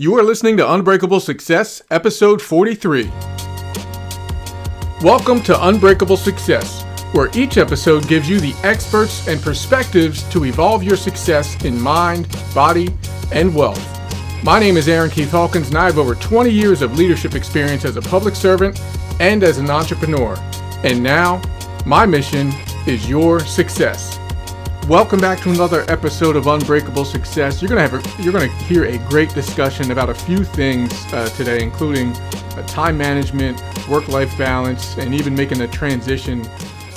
You are listening to Unbreakable Success, episode 43. Welcome to Unbreakable Success, where each episode gives you the experts and perspectives to evolve your success in mind, body, and wealth. My name is Aaron Keith Hawkins, and I have over 20 years of leadership experience as a public servant and as an entrepreneur. And now, my mission is your success. Welcome back to another episode of Unbreakable Success. You're gonna have a, you're gonna hear a great discussion about a few things uh, today, including uh, time management, work-life balance, and even making the transition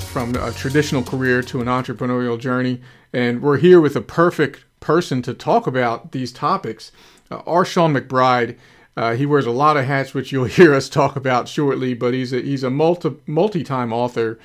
from a traditional career to an entrepreneurial journey. And we're here with a perfect person to talk about these topics. Uh, R. Shawn McBride. Uh, he wears a lot of hats, which you'll hear us talk about shortly. But he's a he's a multi multi-time author,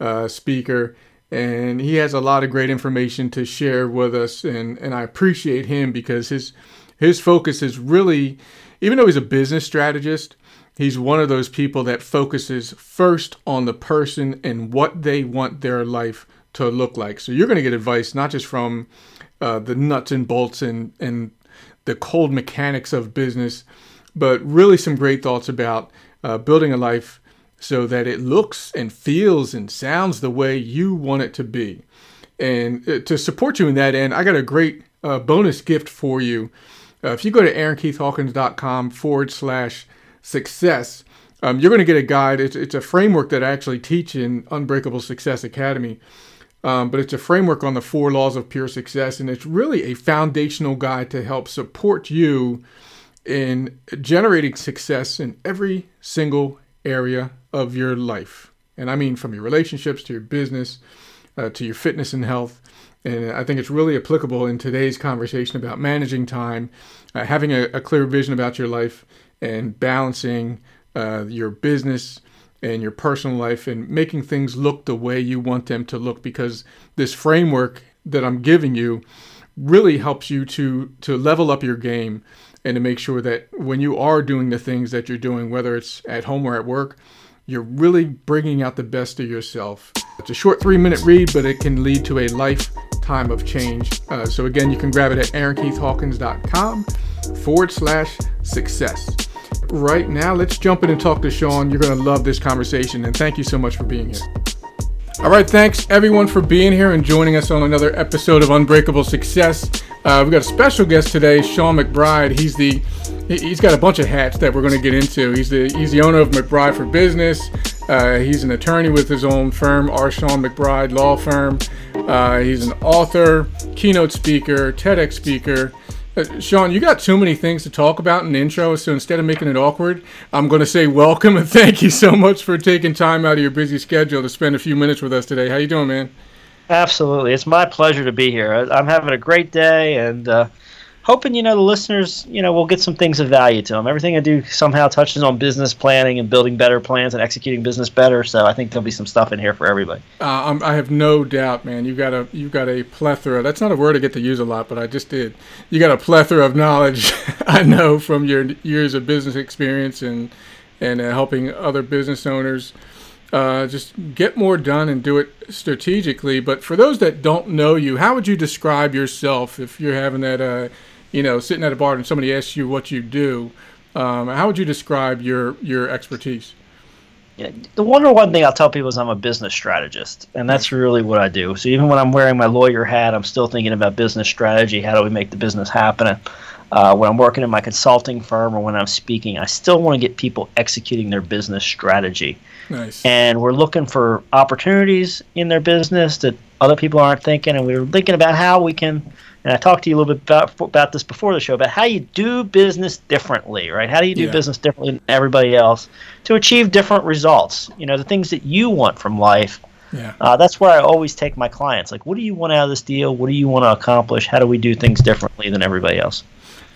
uh, speaker and he has a lot of great information to share with us and and I appreciate him because his his focus is really even though he's a business strategist he's one of those people that focuses first on the person and what they want their life to look like. So you're going to get advice not just from uh, the nuts and bolts and and the cold mechanics of business but really some great thoughts about uh, building a life so that it looks and feels and sounds the way you want it to be. And uh, to support you in that end, I got a great uh, bonus gift for you. Uh, if you go to aaronkeithhawkins.com forward slash success, um, you're going to get a guide. It's, it's a framework that I actually teach in Unbreakable Success Academy. Um, but it's a framework on the four laws of pure success, and it's really a foundational guide to help support you in generating success in every single area of your life. And I mean from your relationships to your business uh, to your fitness and health. And I think it's really applicable in today's conversation about managing time, uh, having a, a, clear vision about your life, and balancing uh, your business and your personal life and making things look the way you want them to look because this framework that I'm giving you really helps you to to level up your game and to make sure that when you are doing the things that you're doing whether it's at home or at work you're really bringing out the best of yourself. It's a short three minute read, but it can lead to a lifetime of change. Uh, so, again, you can grab it at aaronkeithhawkins.com forward slash success. Right now, let's jump in and talk to Shawn. You're going to love this conversation, and thank you so much for being here. All right, thanks everyone for being here and joining us on another episode of Unbreakable Success. Uh, we've got a special guest today, Shawn McBride. He's the he's got a bunch of hats that we're going to get into. He's the he's the owner of McBride for Business. Uh, he's an attorney with his own firm, R. Shawn McBride Law Firm. Uh, he's an author, keynote speaker, TEDx speaker. Shawn, you got too many things to talk about in the intro, so instead of making it awkward, I'm going to say welcome and thank you so much for taking time out of your busy schedule to spend a few minutes with us today. How you doing, man? Absolutely, it's my pleasure to be here. I'm having a great day, and uh, hoping you know the listeners you know will get some things of value to them. Everything I do somehow touches on business planning and building better plans and executing business better. So I think there'll be some stuff in here for everybody. Uh, I have no doubt, man. You got a you got a plethora. That's not a word I get to use a lot, but I just did. You got a plethora of knowledge. I know from your years of business experience and and uh, helping other business owners. Uh, just get more done and do it strategically. But for those that don't know you, how would you describe yourself if you're having that uh, you know, sitting at a bar and somebody asks you what you do, um, how would you describe your your expertise? Yeah, the one or one thing I'll tell people is I'm a business strategist, and that's really what I do. So even when I'm wearing my lawyer hat, I'm still thinking about business strategy. How do we make the business happen? And, uh, when I'm working in my consulting firm or when I'm speaking, I still want to get people executing their business strategy. Nice. And we're looking for opportunities in their business that other people aren't thinking, and we're thinking about how we can and I talked to you a little bit about, about this before the show about how you do business differently, right? How do you do yeah. business differently than everybody else to achieve different results? You know, the things that you want from life. Yeah. Uh, that's where I always take my clients. Like, what do you want out of this deal? What do you want to accomplish? How do we do things differently than everybody else?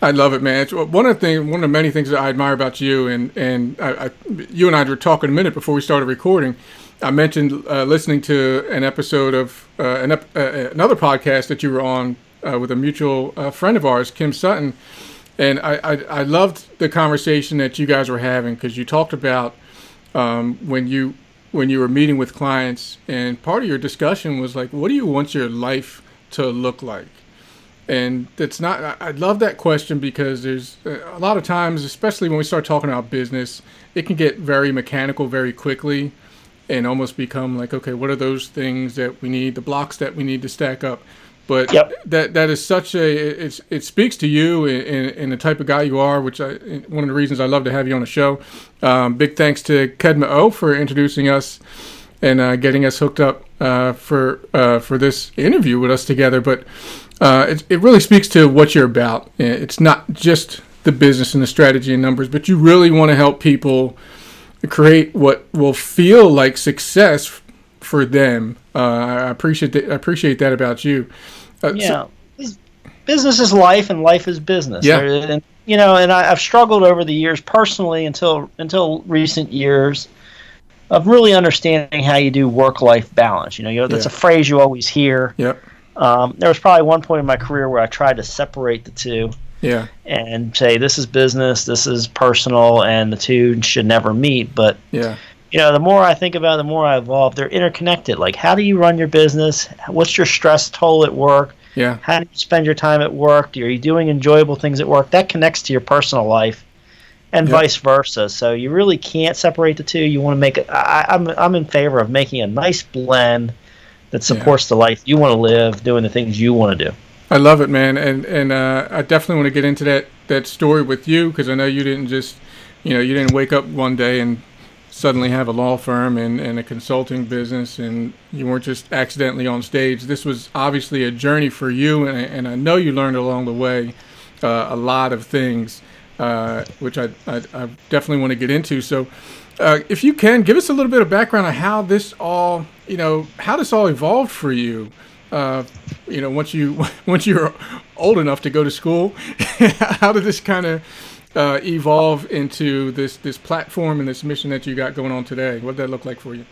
I love it, man. It's one of the things, one of the many things that I admire about you, and and I, I, you and I were talking a minute before we started recording. I mentioned uh, listening to an episode of uh, an, uh, another podcast that you were on uh, with a mutual uh, friend of ours, Kim Sutton, and I, I, I loved the conversation that you guys were having because you talked about um, when you when you were meeting with clients, and part of your discussion was like, what do you want your life to look like? And it's not. I love that question because there's a lot of times, especially when we start talking about business, it can get very mechanical very quickly, and almost become like, okay, what are those things that we need, the blocks that we need to stack up? But yep. that that is such a it's it speaks to you and, and, the type of guy you are, which I one of the reasons I love to have you on the show. Um, big thanks to Kedma O for introducing us and uh, getting us hooked up uh, for uh, for this interview with us together. But uh, it, it really speaks to what you're about. It's not just the business and the strategy and numbers, but you really want to help people create what will feel like success for them. Uh, I appreciate that, I appreciate that about you. Uh, yeah, so, business is life, and life is business. Yeah. And, you know, and I, have struggled over the years personally until until recent years of really understanding how you do work life balance. You know, you know that's yeah. a phrase you always hear. Yep. Um, there was probably one point in my career where I tried to separate the two. Yeah. And say this is business, this is personal, and the two should never meet. But yeah. You know, the more I think about it, the more I evolve. They're interconnected. Like, how do you run your business? What's your stress toll at work? Yeah. How do you spend your time at work? Are you doing enjoyable things at work? That connects to your personal life and yep. vice versa. So you really can't separate the two. You want to make it. I, I'm, I'm in favor of making a nice blend that supports yeah. the life you want to live, doing the things you want to do. I love it, man, and and uh, I definitely want to get into that that story with you because I know you didn't just, you know, you didn't wake up one day and suddenly have a law firm and, and a consulting business and you weren't just accidentally on stage. This was obviously a journey for you, and, and I know you learned along the way uh, a lot of things uh, which I, I, I, definitely want to get into. So, uh, if you can, give us a little bit of background on how this all, you know, how this all evolved for you. Uh, you know, once you once you're old enough to go to school, how did this kind of uh, evolve into this this platform and this mission that you got going on today? What did that look like for you?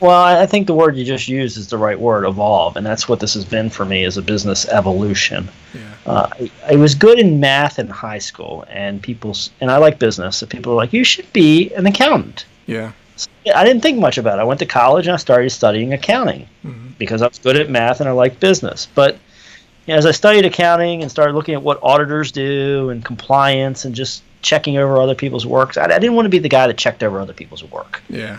Well, I think the word you just used is the right word, evolve, and that's what this has been for me as a business evolution. Yeah. Uh, I, I, was good in math in high school, and people, and I like business, so people are like, "You should be an accountant." Yeah. So I didn't think much about it. I went to college and I started studying accounting mm-hmm. because I was good at math and I liked business. But as I studied accounting and started looking at what auditors do and compliance and just checking over other people's work, I, I didn't want to be the guy that checked over other people's work. Yeah.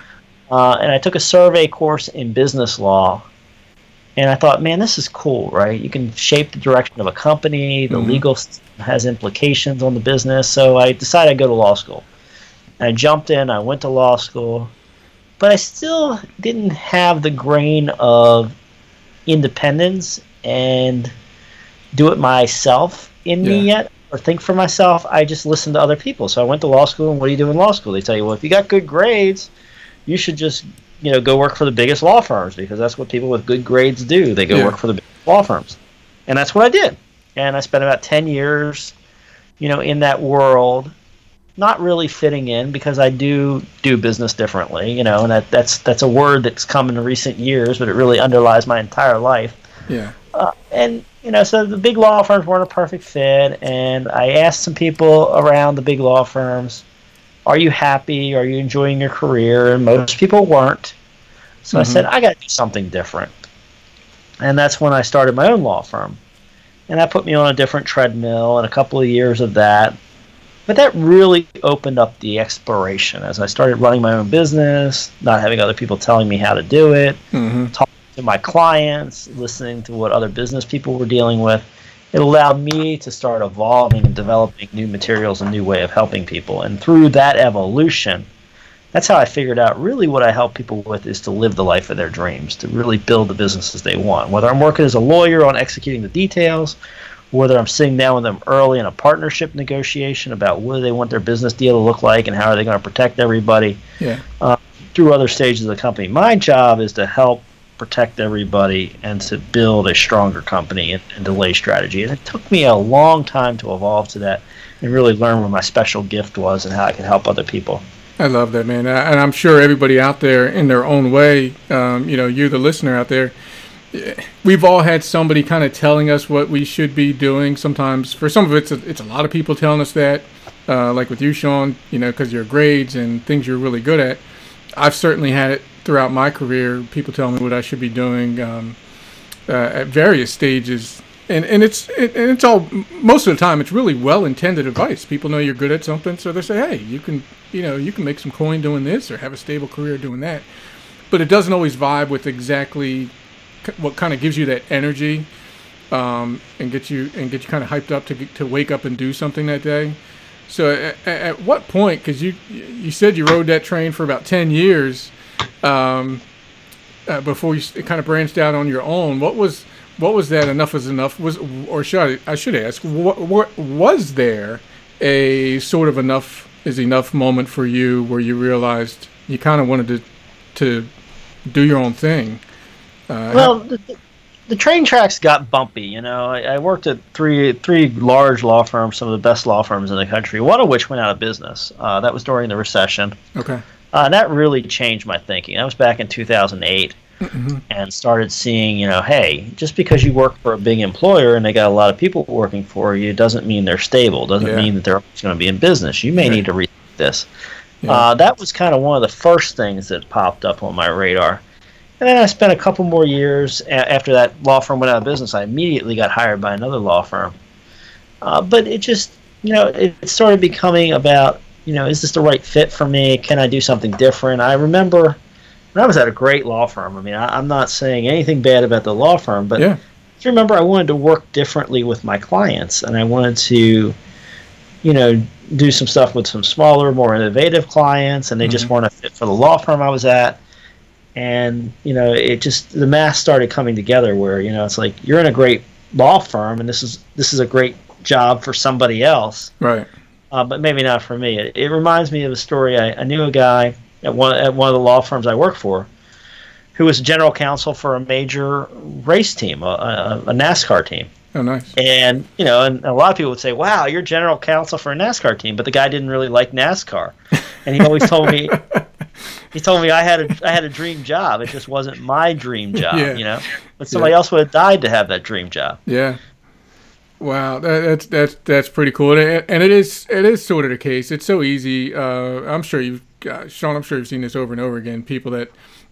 Uh, and I took a survey course in business law. And I thought, man, this is cool, right? You can shape the direction of a company. The mm-hmm. legal has implications on the business. So I decided I'd go to law school. And I jumped in. I went to law school, but I still didn't have the grain of independence and do it myself in yeah. me yet, or think for myself. I just listen to other people. So I went to law school. And what do you do in law school? They tell you, well, if you got good grades you should just you know go work for the biggest law firms because that's what people with good grades do. They go yeah. work for the big law firms, and that's what I did. And I spent about ten years, you know, in that world, not really fitting in because I do do business differently, you know, and that that's that's a word that's come in recent years, but it really underlies my entire life. Yeah. Uh, and you know, so the big law firms weren't a perfect fit, and I asked some people around the big law firms are you happy? Are you enjoying your career? And most people weren't. So mm-hmm. I said, I got to do something different. And that's when I started my own law firm. And that put me on a different treadmill and a couple of years of that. But that really opened up the exploration as I started running my own business, not having other people telling me how to do it, mm-hmm. talking to my clients, listening to what other business people were dealing with it allowed me to start evolving and developing new materials and new way of helping people. And through that evolution, that's how I figured out really what I help people with is to live the life of their dreams, to really build the businesses they want. Whether I'm working as a lawyer on executing the details, whether I'm sitting down with them early in a partnership negotiation about what do they want their business deal to look like and how are they going to protect everybody. Yeah. Uh, through other stages of the company. My job is to help protect everybody and to build a stronger company and, and delay strategy. And it took me a long time to evolve to that and really learn what my special gift was and how I could help other people. I love that, man. And I'm sure everybody out there in their own way, um, you know, you, the listener out there, we've all had somebody kind of telling us what we should be doing. Sometimes, for some of it, it's a, it's a lot of people telling us that, uh, like with you, Shawn, you know, because your grades and things you're really good at. I've certainly had it throughout my career, people tell me what I should be doing um, uh, at various stages and and it's it, and it's all most of the time it's really well intended advice. People know you're good at something, so they say, hey, you can you know you can make some coin doing this or have a stable career doing that. But it doesn't always vibe with exactly what kind of gives you that energy um, and get you and get you kind of hyped up to to wake up and do something that day. So at, at what point? Because you you said you rode that train for about ten years um, uh, before you kind of branched out on your own. What was what was that? Enough is enough. Was or should I, I should ask? What, what was there a sort of enough is enough moment for you where you realized you kind of wanted to to do your own thing? Uh, well, the, the, train tracks got bumpy. You know, I, I, worked at three three large law firms, some of the best law firms in the country. One of which went out of business. Uh, that was during the recession. Okay. Uh, that really changed my thinking. That was back in 2008. Mm-hmm. And started seeing, you know, hey, just because you work for a big employer and they got a lot of people working for you doesn't mean they're stable. Doesn't yeah. mean that they're always going to be in business. You may need to rethink this. Yeah. Uh, that was kind of one of the first things that popped up on my radar. And then I spent a couple more years after that law firm went out of business. I immediately got hired by another law firm. Uh, but it just, you know, it started becoming about, you know, is this the right fit for me? Can I do something different? I remember when I was at a great law firm. I mean, I, am not saying anything bad about the law firm, but yeah. I remember I wanted to work differently with my clients, and I wanted to, you know, do some stuff with some smaller, more innovative clients, and they mm-hmm. just weren't a fit for the law firm I was at and you know it just the math started coming together where you know it's like you're in a great law firm and this is this is a great job for somebody else right uh, but maybe not for me it, it reminds me of a story I, I, knew a guy at one at one of the law firms I worked for who was general counsel for a major race team a, a, a NASCAR team Oh, nice. And you know, and a lot of people would say, "Wow, you're general counsel for a NASCAR team," but the guy didn't really like NASCAR, and he always told me, he told me I had a I had a dream job. It just wasn't my dream job, yeah. you know. But somebody yeah. else would have died to have that dream job. Yeah. Wow, that, that's that's that's pretty cool, and it is it is sort of the case. It's so easy. Uh, I'm sure you've, uh, Shawn. I'm sure you've seen this over and over again. People that,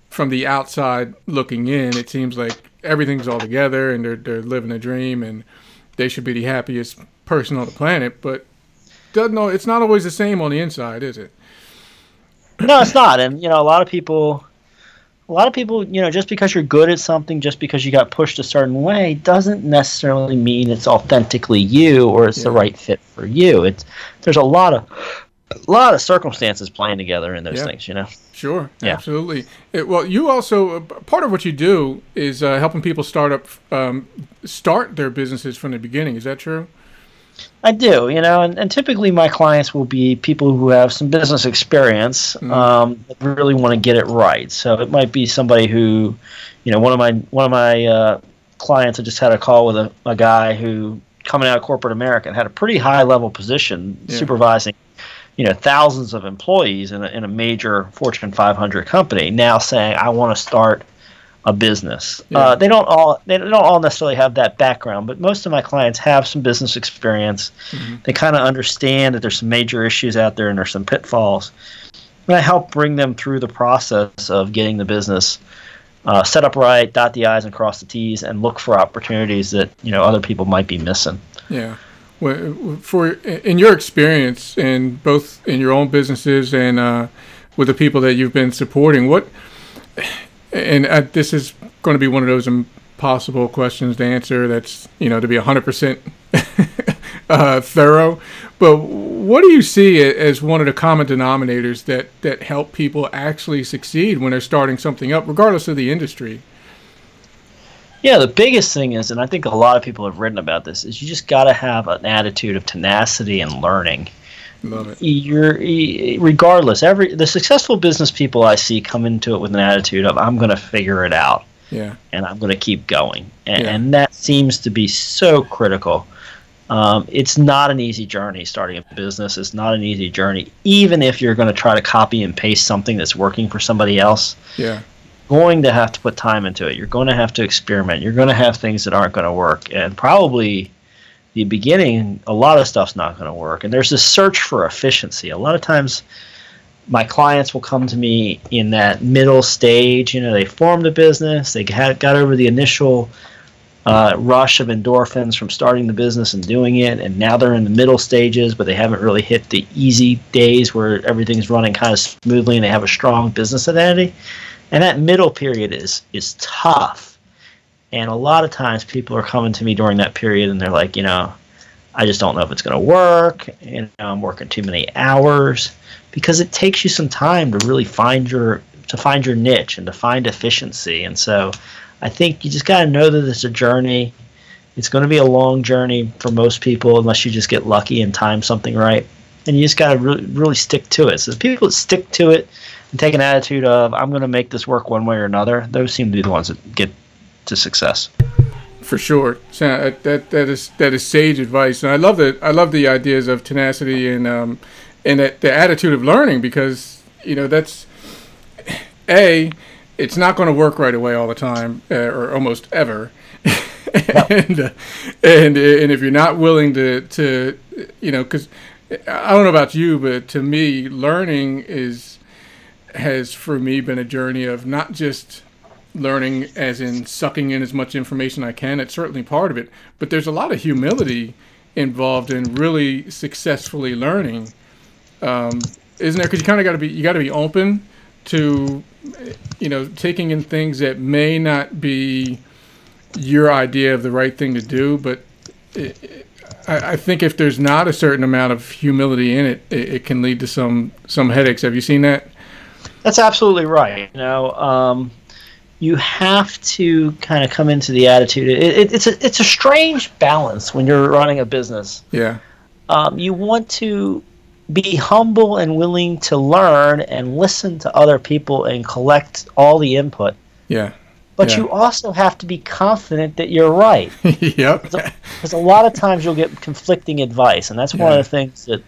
from the outside looking in, it seems like everything's all together and they're they're living a dream and they should be the happiest person on the planet. But doesn't it's not always the same on the inside, is it? no, it's not. And you know, a lot of people, a lot of people, you know, just because you're good at something, just because you got pushed a certain way, doesn't necessarily mean it's authentically you or it's yeah. the right fit for you. It's there's a lot of a lot of circumstances playing together in those yeah. things, you know. Sure, yeah. absolutely. It, well, you also uh, part of what you do is uh, helping people start up, um, start their businesses from the beginning. Is that true? I do, you know, and, and typically my clients will be people who have some business experience, mm-hmm. um, really want to get it right. So it might be somebody who, you know, one of my one of my uh, clients. I just had a call with a, a guy who coming out of corporate America and had a pretty high level position yeah. supervising, you know, thousands of employees in a, in a major Fortune 500 company. Now saying, I want to start a business. Yeah. Uh, they don't all they don't all necessarily have that background, but most of my clients have some business experience. Mm-hmm. They kind of understand that there's some major issues out there and there's some pitfalls. And I help bring them through the process of getting the business uh, set up right, dot the i's and cross the t's, and look for opportunities that you know other people might be missing. Yeah. Well, for in your experience, in both in your own businesses and uh, with the people that you've been supporting, what and uh, this is going to be one of those impossible questions to answer. That's you know to be hundred percent uh, thorough. But what do you see as one of the common denominators that that help people actually succeed when they're starting something up, regardless of the industry? Yeah, the biggest thing is, and I think a lot of people have written about this, is you just got to have an attitude of tenacity and learning. You're regardless. Every the successful business people I see come into it with an attitude of I'm going to figure it out. Yeah. And I'm going to keep going, and, yeah. and, that seems to be so critical. Um, it's not an easy journey starting a business. It's not an easy journey, even if you're going to try to copy and paste something that's working for somebody else. Yeah. Going to have to put time into it. You're going to have to experiment. You're going to have things that aren't going to work, and probably the beginning, a lot of stuff's not going to work. And there's this search for efficiency. A lot of times, my clients will come to me in that middle stage. You know, they formed a business, they got, over the initial uh, rush of endorphins from starting the business and doing it, and now they're in the middle stages, but they haven't really hit the easy days where everything's running kind of smoothly and they have a strong business identity. And that middle period is is tough. And a lot of times people are coming to me during that period and they're like, you know, I just don't know if it's going to work. Know, I'm working too many hours because it takes you some time to really find your to find your niche and to find efficiency. And so I think you just got to know that it's a journey. It's going to be a long journey for most people unless you just get lucky and time something right. And you just got to really, really stick to it. So people that stick to it and take an attitude of I'm going to make this work one way or another, those seem to be the ones that get to success. For sure, that that that is that is sage advice, and I love that. I love the ideas of tenacity and um, and that the attitude of learning because you know that's a it's not going to work right away all the time uh, or almost ever. and, uh, and and if you're not willing to to you know because I don't know about you, but to me, learning is has for me been a journey of not just learning as in sucking in as much information I can. It's certainly part of it, but there's a lot of humility involved in really successfully learning, um, isn't there? Because you kind of got to be you got to be open to you know taking in things that may not be your idea of the right thing to do, but it, I, I, think if there's not a certain amount of humility in it, it, it, can lead to some some headaches. Have you seen that? That's absolutely right. You know, um, you have to kind of come into the attitude. It, it's a it's a strange balance when you're running a business. Yeah. Um, you want to be humble and willing to learn and listen to other people and collect all the input. Yeah. But yeah. you also have to be confident that you're right. yep. Because a lot of times you'll get conflicting advice, and that's yeah. one of the things that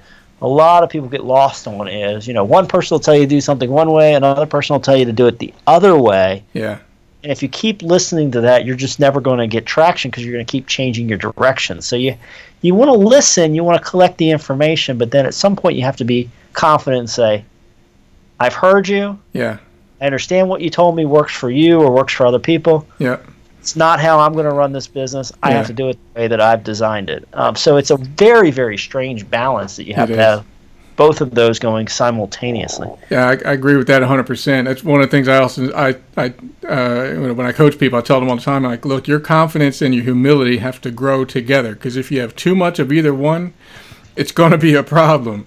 a lot of people get lost on is, you know, one person will tell you to do something one way, another person will tell you to do it the other way. Yeah. And if you keep listening to that, you're just never going to get traction because you're going to keep changing your direction. So you you want to listen, you want to collect the information, but then at some point you have to be confident and say, I've heard you. Yeah. I understand what you told me works for you or works for other people. Yeah. It's not how I'm going to run this business. I yeah. have to do it the way that I've designed it. Um, so it's a very, very strange balance that you have it to is. have both of those going simultaneously. Yeah, I, I, agree with that 100%. That's one of the things I also I I uh, when I coach people, I tell them all the time, I'm like, look, your confidence and your humility have to grow together because if you have too much of either one, it's going to be a problem.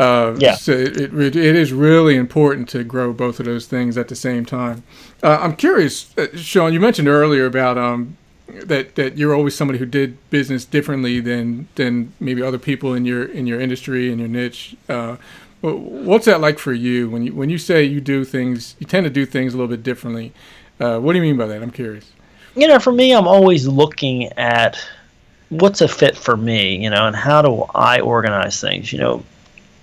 Uh, yeah. So it, it, it is really important to grow both of those things at the same time. Uh, I'm curious, uh, Shawn. You mentioned earlier about um, that that you're always somebody who did business differently than than maybe other people in your in your industry and your niche. Uh, what's that like for you when you when you say you do things, you tend to do things a little bit differently? Uh, what do you mean by that? I'm curious. You know, for me, I'm always looking at what's a fit for me. You know, and how do I organize things. You know,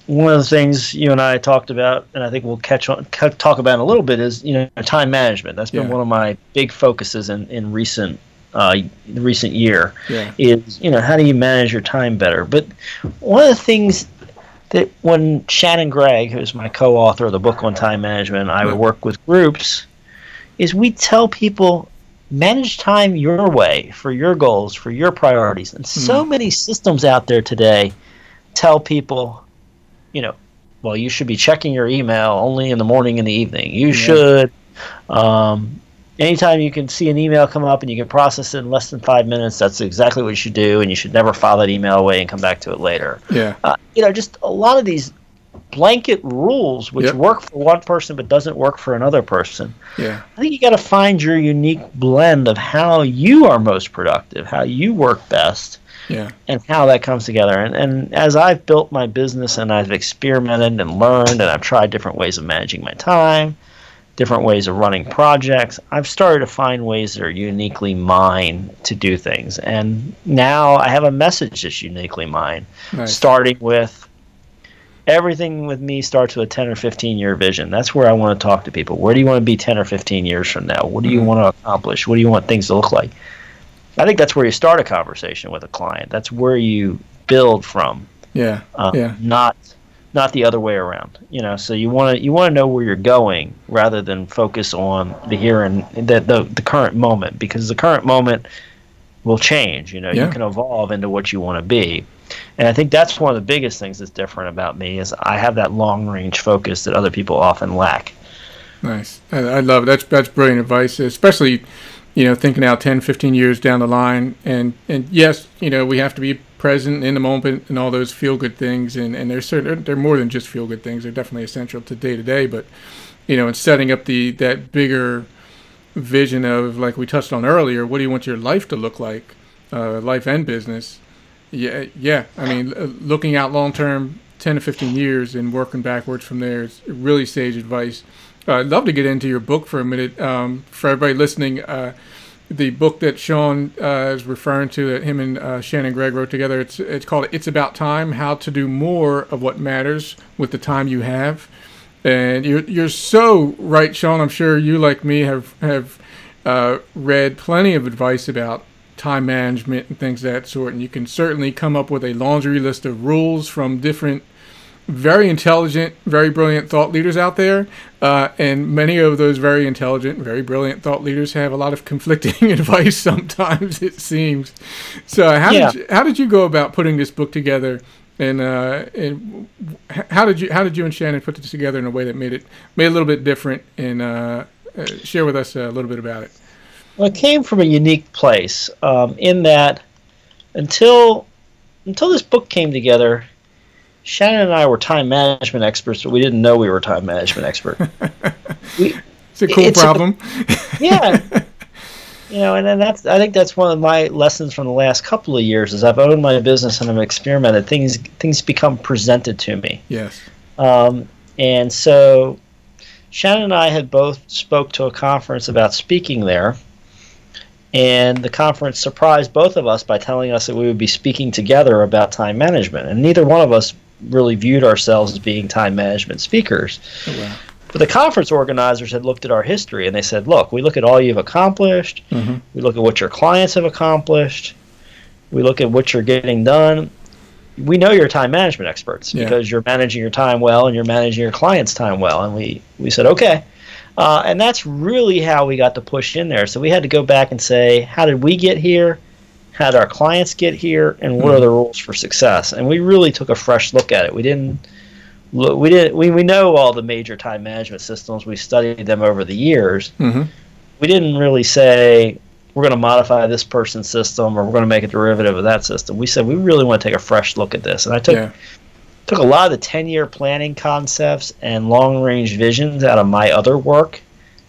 one of the things you and I talked about, and I think we'll catch on talk about in a little bit, is you know time management. That's been yeah. one of my big focuses in in recent uh, the recent year yeah. is you know how do you manage your time better but one of the things that when shannon gregg who's my co-author of the book on time management i would work with groups is we tell people manage time your way for your goals for your priorities and so mm. many systems out there today tell people you know well you should be checking your email only in the morning and the evening you yeah. should um, anytime you can see an email come up and you can process it in less than five minutes, that's exactly what you should do, and you should never file that email away and come back to it later. Yeah. Uh, you know, just a lot of these blanket rules which yep. work for one person but doesn't work for another person. Yeah. I think you got to find your unique blend of how you are most productive, how you work best. Yeah. And how that comes together. And and as I've built my business and I've experimented and learned and I've tried different ways of managing my time, different ways of running projects. I've started to find ways that are uniquely mine to do things. And now I have a message that's uniquely mine, nice. starting with everything with me starts with a 10 or 15 year vision. That's where I want to talk to people. Where do you want to be 10 or 15 years from now? What do you mm-hmm. want to accomplish? What do you want things to look like? I think that's where you start a conversation with a client. That's where you build from. Yeah. Uh, yeah. Not not the other way around. You know, so you want to you want to know where you're going rather than focus on the here and the, the the current moment because the current moment will change. You know, Yeah. you can evolve into what you want to be. And I think that's one of the biggest things that's different about me is I have that long range focus that other people often lack. Nice. I, I love it. That's that's brilliant advice, especially you know thinking out 10, 15 years down the line. And and yes, you know we have to be present in the moment and all those feel good things. And and they're certain they're more than just feel good things. They're definitely essential to day to day. But you know, in setting up the that bigger vision of like we touched on earlier, what do you want your life to look like, uh, life and business? Yeah, yeah. I mean, looking out long term, ten to fifteen years, and working backwards from there is really sage advice. Uh, I'd love to get into your book for a minute. Um, for everybody listening, uh, the book that Shawn uh, is referring to, that him and uh, Shannon Gregg wrote together, it's it's called "It's About Time: How to Do More of What Matters with the Time You Have." And you're you're so right, Shawn. I'm sure you, like me, have have uh, read plenty of advice about time management and things of that sort. And you can certainly come up with a laundry list of rules from different very intelligent, very brilliant thought leaders out there. Uh, and many of those very intelligent, very brilliant thought leaders have a lot of conflicting advice sometimes, it seems. So, how, Yeah. did, you, how did you go about putting this book together? And, uh, and how did you how did you and Shannon put this together in a way that made it made it a little bit different? And uh, uh, share with us a little bit about it. Well, it came from a unique place um, in that until until this book came together, Shannon and I were time management experts, but we didn't know we were time management expert. we, It's a cool It's a- problem. yeah, you know, and then that's I think that's one of my lessons from the last couple of years is I've owned my business and I've experimented. Things things become presented to me. yes. Um, and so Shannon and I had both spoke to a conference about speaking there. And the conference surprised both of us by telling us that we would be speaking together about time management. And neither one of us really viewed ourselves as being time management speakers. Oh, wow. But the conference organizers had looked at our history and they said, look, we look at all you've accomplished, Mhm. we look at what your clients have accomplished, we look at what you're getting done. We know you're time management experts Yeah. because you're managing your time well and you're managing your clients' time well. And we, we said, okay. Uh, and that's really how we got to push in there. So we had to go back and say, how did we get here? How did our clients get here? And what are the rules for success? And we really took a fresh look at it. We didn't look, we didn't we, we know all the major time management systems. We studied them over the years. hmm We didn't really say we're going to modify this person's system or we're going to make a derivative of that system. We said we really want to take a fresh look at this. And I took Yeah. took a lot of the 10 year planning concepts and long range visions out of my other work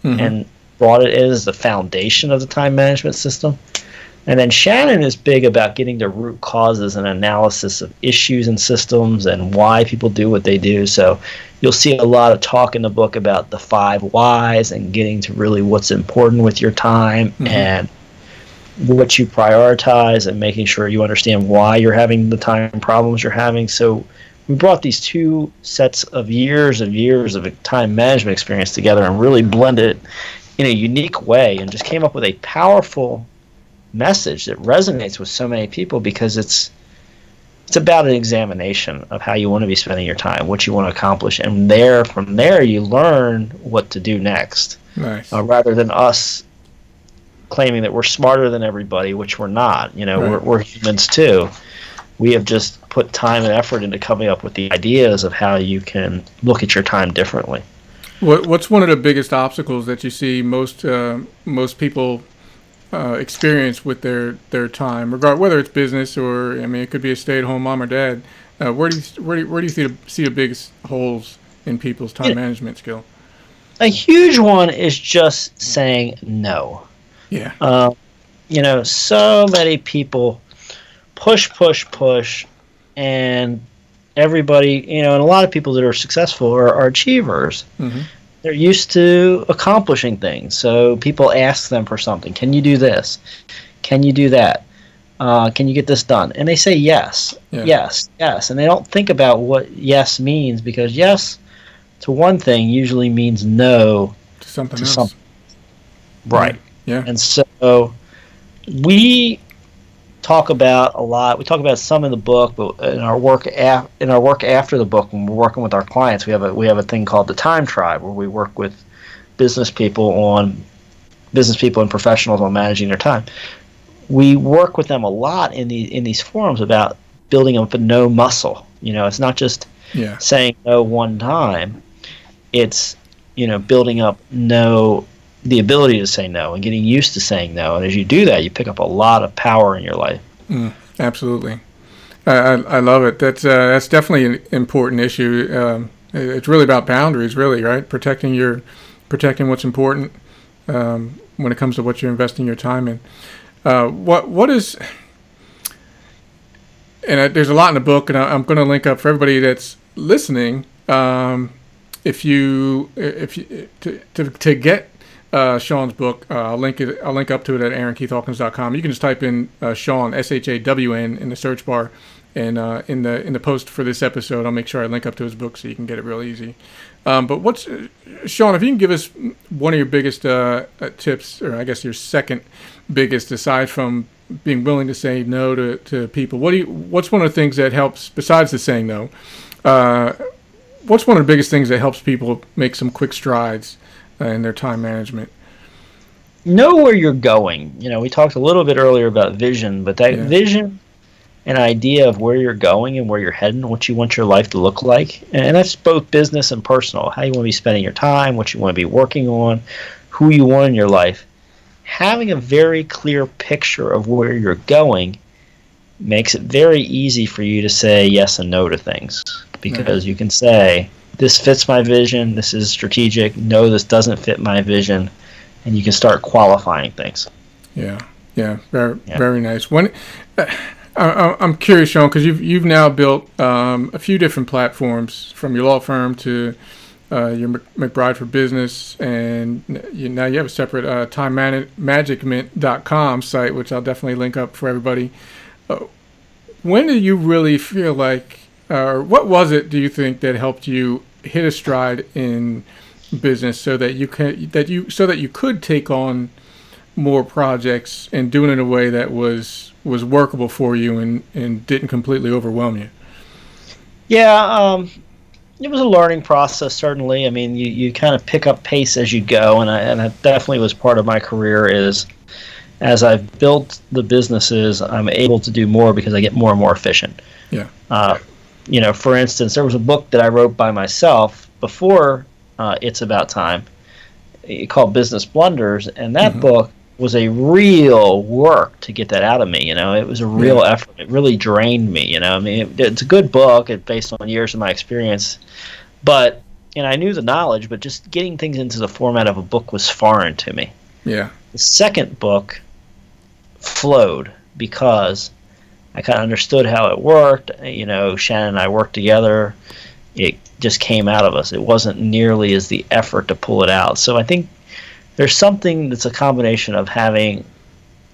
Mhm. and brought it as the foundation of the time management system. And then Shannon is big about getting to root causes and analysis of issues and systems and why people do what they do. So you'll see a lot of talk in the book about the five whys and getting to really what's important with your time Mhm. and what you prioritize and making sure you understand why you're having the time problems you're having. So we brought these two sets of years and years of time management experience together and really blended it in a unique way and just came up with a powerful message that resonates with so many people because it's it's about an examination of how you want to be spending your time, what you want to accomplish, and there from there you learn what to do next Nice. uh, rather than us claiming that we're smarter than everybody, which we're not. You know, Right. we're, we're humans too. We have just put time and effort into coming up with the ideas of how you can look at your time differently. What What's one of the biggest obstacles that you see most uh, most people uh, experience with their their time, regard whether it's business or I mean it could be a stay at home mom or dad. Uh, where do you where do you, where do you see the, see the biggest holes in people's time Yeah. management skill? A huge one is just saying no. Yeah. Um, you know, so many people push, push, push, and everybody, you know, and a lot of people that are successful are, are achievers. Mhm. They're used to accomplishing things. So people ask them for something. Can you do this? Can you do that? Uh, can you get this done? And they say yes, Yeah. yes, yes. And they don't think about what yes means because yes to one thing usually means no To something to else. something. Right. Yeah. And so we talk about a lot. We talk about some in the book, but in our work af- in our work after the book, when we're working with our clients, we have a we have a thing called the Time Tribe, where we work with business people on business people and professionals on managing their time. we work with them a lot in the in these forums about building up a no muscle. You know, it's not just Yeah. saying no one time. It's you know building up no the ability to say no and getting used to saying no. And as you do that, you pick up a lot of power in your life. Absolutely. I, I, I love it. That's uh, that's definitely an important issue. Um, it's really about boundaries, really, right? Protecting your protecting what's important um, when it comes to what you're investing your time in. Uh, what what is and I, there's a lot in the book, and I, I'm going to link up for everybody that's listening. Um, if you if you to to, to get uh, Shawn's book, uh, I'll link it. I'll link up to it at aaronkeithhawkins.com. You can just type in uh, Shawn S H A W N in the search bar, and uh, in the in the post for this episode, I'll make sure I link up to his book so you can get it real easy. Um, but what's uh, Shawn? If you can give us one of your biggest uh, tips, or I guess your second biggest, aside from being willing to say no to, to people, what do you? What's one of the things that helps besides the saying no? Uh, what's one of the biggest things that helps people make some quick strides uh, in their time management? know where you're going. You know, we talked a little bit earlier about vision, but that Yeah. vision and idea of where you're going and where you're heading, what you want your life to look like, and that's both business and personal. How you want to be spending your time, what you want to be working on, who you want in your life. Having a very clear picture of where you're going makes it very easy for you to say yes and no to things because you can say this fits my vision, this is strategic, no this doesn't fit my vision and you can start qualifying things. Yeah, yeah, very Yeah. very nice. When uh, I, I'm curious, Shawn, because you've you've now built um, a few different platforms from your law firm to uh, your McBride for Business, and you, now you have a separate uh, time magicmint.com site, which I'll definitely link up for everybody. Uh, when do you really feel like, or what was it? Do you think that helped you hit a stride in business so that you can that you so that you could take on more projects and do it in a way that was was workable for you and and didn't completely overwhelm you. Yeah, um, it was a learning process. Certainly, I mean, you, you kind of pick up pace as you go, and I, and that definitely was part of my career. Is as I've built the businesses, I'm able to do more because I get more and more efficient. Yeah. Uh, you know, for instance, there was a book that I wrote by myself before uh, It's About Time, eh, called Business Blunders, and that Mhm. book was a real work to get that out of me. You know, it was a real effort. It really drained me. You know, I mean, it, it's a good book. It based on years of my experience, but and I knew the knowledge, but just getting things into the format of a book was foreign to me. Yeah. The second book flowed because I kind of understood how it worked. You know, Shannon and I worked together. It just came out of us. It wasn't nearly as the effort to pull it out. So I think there's something that's a combination of having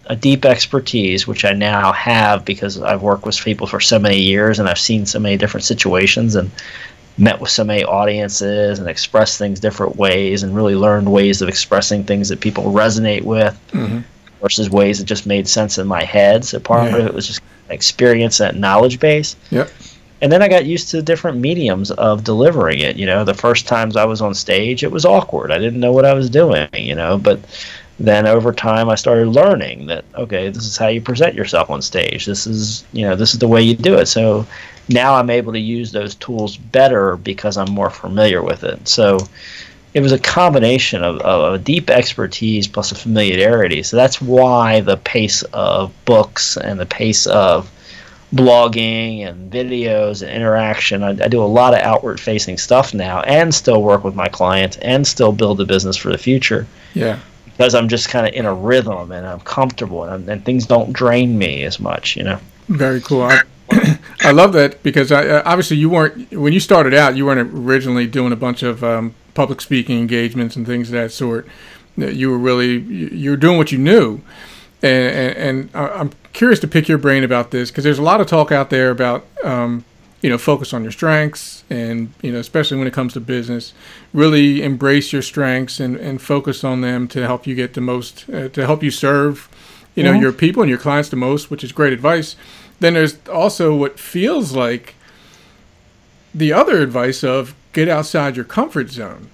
a deep expertise, which I now have because I've worked with people for so many years and I've seen so many different situations and met with so many audiences and expressed things different ways and really learned ways of expressing things that people resonate with hmm versus ways that just made sense in my head. So part Yeah. of it was just experience and knowledge base. Yep. And then I got used to the different mediums of delivering it. You know, the first times I was on stage, it was awkward. I didn't know what I was doing, you know, but then over time I started learning that, okay, this is how you present yourself on stage. This is, you know, this is the way you do it. So now I'm able to use those tools better because I'm more familiar with it. So it was a combination of, of a deep expertise plus a familiarity. So that's why the pace of books and the pace of blogging and videos and interaction. I, I do a lot of outward facing stuff now and still work with my clients and still build a business for the future Yeah. because I'm just kind of in a rhythm and I'm comfortable and, and things don't drain me as much, you know. Very cool. I, I love that because I, uh, obviously you weren't when you started out. You weren't originally doing a bunch of um, public speaking engagements and things of that sort. You were really you were doing what you knew, and and, and I'm curious to pick your brain about this because there's a lot of talk out there about um, you know focus on your strengths and you know especially when it comes to business, really embrace your strengths and and focus on them to help you get the most uh, to help you serve you know your people and your clients the most, which is great advice. Then there's also what feels like the other advice of get outside your comfort zone,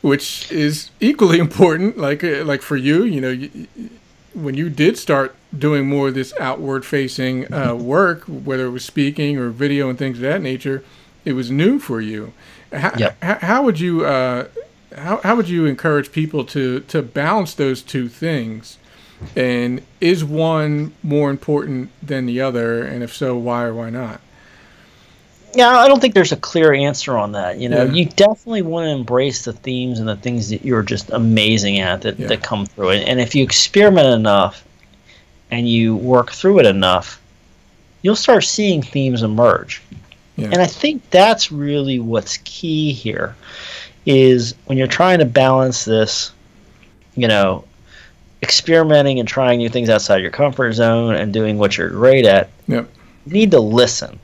which is equally important. Like uh, like for you, you know, you, when you did start doing more of this outward facing uh, work, whether it was speaking or video and things of that nature, it was new for you. How, Yep. how, how would you uh, how, how would you encourage people to to balance those two things? And is one more important than the other? And if so, why or why not? Yeah, I don't think there's a clear answer on that. You know, Yeah. you definitely want to embrace the themes and the things that you're just amazing at that, Yeah. that come through. And if you experiment enough and you work through it enough, you'll start seeing themes emerge. Yeah. And I think that's really what's key here is when you're trying to balance this, you know, experimenting and trying new things outside your comfort zone and doing what you're great at, Yep. you need to listen.